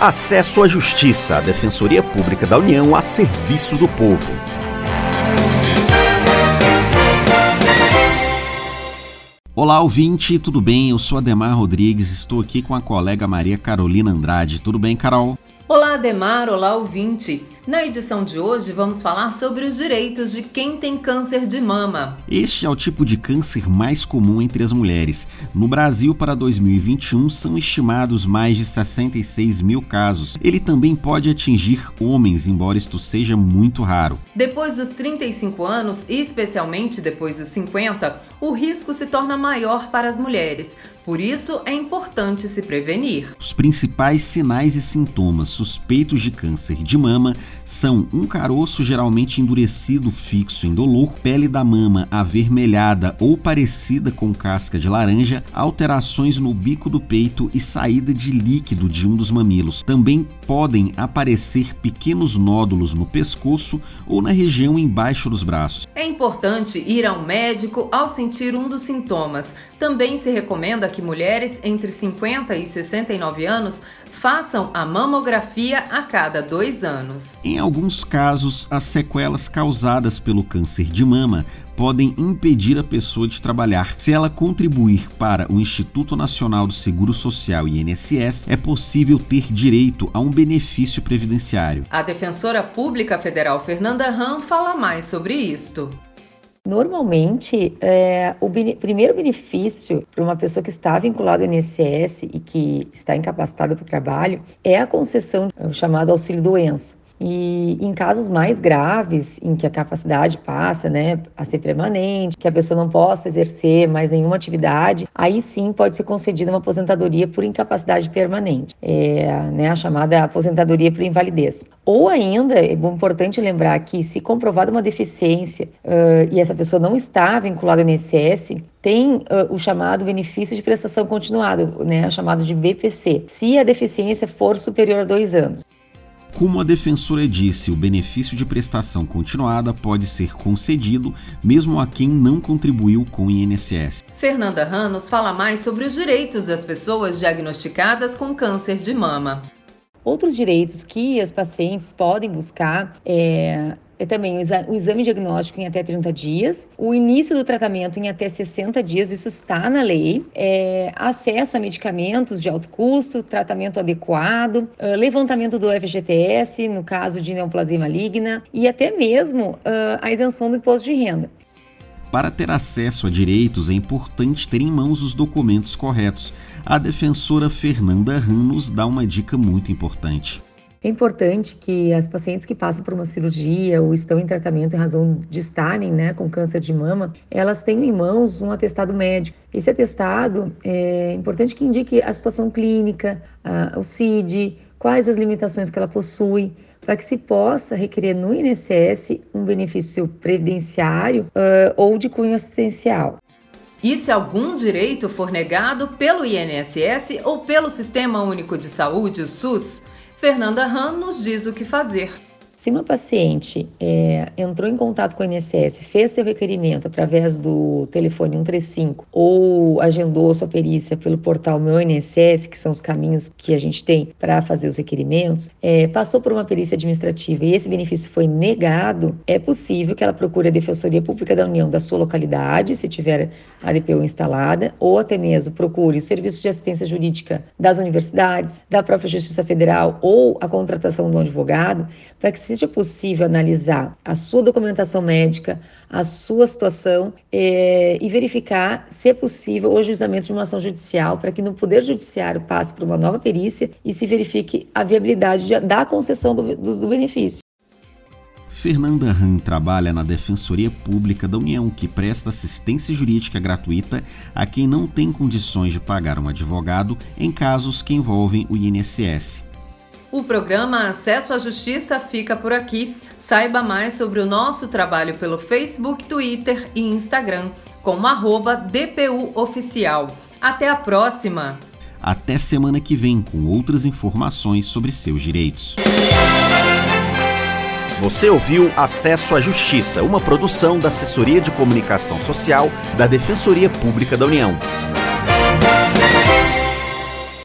Acesso à Justiça, a Defensoria Pública da União a serviço do povo. Olá, ouvinte, tudo bem? Eu sou Ademar Rodrigues, estou aqui com a colega Maria Carolina Andrade. Tudo bem, Carol? Olá, Ademar, olá, ouvinte. Na edição de hoje, vamos falar sobre os direitos de quem tem câncer de mama. Este é o tipo de câncer mais comum entre as mulheres. No Brasil, para 2021, são estimados mais de 66 mil casos. Ele também pode atingir homens, embora isto seja muito raro. Depois dos 35 anos, e especialmente depois dos 50, o risco se torna maior para as mulheres. Por isso, é importante se prevenir. Os principais sinais e sintomas suspeitos de câncer de mama são um caroço geralmente endurecido fixo indolor, pele da mama avermelhada ou parecida com casca de laranja, alterações no bico do peito e saída de líquido de um dos mamilos. Também podem aparecer pequenos nódulos no pescoço ou na região embaixo dos braços. É importante ir ao médico ao sentir um dos sintomas. Também se recomenda que mulheres entre 50 e 69 anos façam a mamografia a cada dois anos. Em alguns casos, as sequelas causadas pelo câncer de mama podem impedir a pessoa de trabalhar. Se ela contribuir para o Instituto Nacional do Seguro Social e INSS, é possível ter direito a um benefício previdenciário. A defensora pública federal Fernanda Ram fala mais sobre isto. Normalmente, é, o bene primeiro benefício para uma pessoa que está vinculada ao INSS e que está incapacitada para o trabalho é a concessão, o chamado auxílio doença. E em casos mais graves, em que a capacidade passa né, a ser permanente, que a pessoa não possa exercer mais nenhuma atividade, aí sim pode ser concedida uma aposentadoria por incapacidade permanente, é, né, a chamada aposentadoria por invalidez. Ou ainda, é importante lembrar que, se comprovada uma deficiência uh, e essa pessoa não está vinculada ao INSS, tem uh, o chamado benefício de prestação continuada, né, chamado de BPC, se a deficiência for superior a dois anos. Como a defensora disse, o benefício de prestação continuada pode ser concedido mesmo a quem não contribuiu com o INSS. Fernanda Ranos fala mais sobre os direitos das pessoas diagnosticadas com câncer de mama. Outros direitos que as pacientes podem buscar é é também o exame diagnóstico em até 30 dias, o início do tratamento em até 60 dias, isso está na lei, é, acesso a medicamentos de alto custo, tratamento adequado, uh, levantamento do FGTS, no caso de neoplasia maligna, e até mesmo uh, a isenção do imposto de renda. Para ter acesso a direitos, é importante ter em mãos os documentos corretos. A defensora Fernanda Han nos dá uma dica muito importante. É importante que as pacientes que passam por uma cirurgia ou estão em tratamento em razão de estarem né, com câncer de mama, elas tenham em mãos um atestado médico. Esse atestado é importante que indique a situação clínica, a, o CID, quais as limitações que ela possui, para que se possa requerer no INSS um benefício previdenciário uh, ou de cunho assistencial. E se algum direito for negado pelo INSS ou pelo Sistema Único de Saúde, o SUS, Fernanda Han nos diz o que fazer. Se uma paciente é, entrou em contato com o INSS, fez seu requerimento através do telefone 135 ou agendou sua perícia pelo portal Meu INSS, que são os caminhos que a gente tem para fazer os requerimentos, é, passou por uma perícia administrativa e esse benefício foi negado, é possível que ela procure a Defensoria Pública da União da sua localidade, se tiver a DPU instalada, ou até mesmo procure o Serviço de Assistência Jurídica das universidades, da própria Justiça Federal ou a contratação do advogado, para que seja possível analisar a sua documentação médica, a sua situação é, e verificar se é possível o juizamento de uma ação judicial para que no Poder Judiciário passe por uma nova perícia e se verifique a viabilidade de, da concessão do, do, do benefício. Fernanda Han trabalha na Defensoria Pública da União, que presta assistência jurídica gratuita a quem não tem condições de pagar um advogado em casos que envolvem o INSS. O programa Acesso à Justiça fica por aqui. Saiba mais sobre o nosso trabalho pelo Facebook, Twitter e Instagram, como arroba DPU Oficial. Até a próxima! Até semana que vem com outras informações sobre seus direitos. Você ouviu Acesso à Justiça, uma produção da Assessoria de Comunicação Social da Defensoria Pública da União.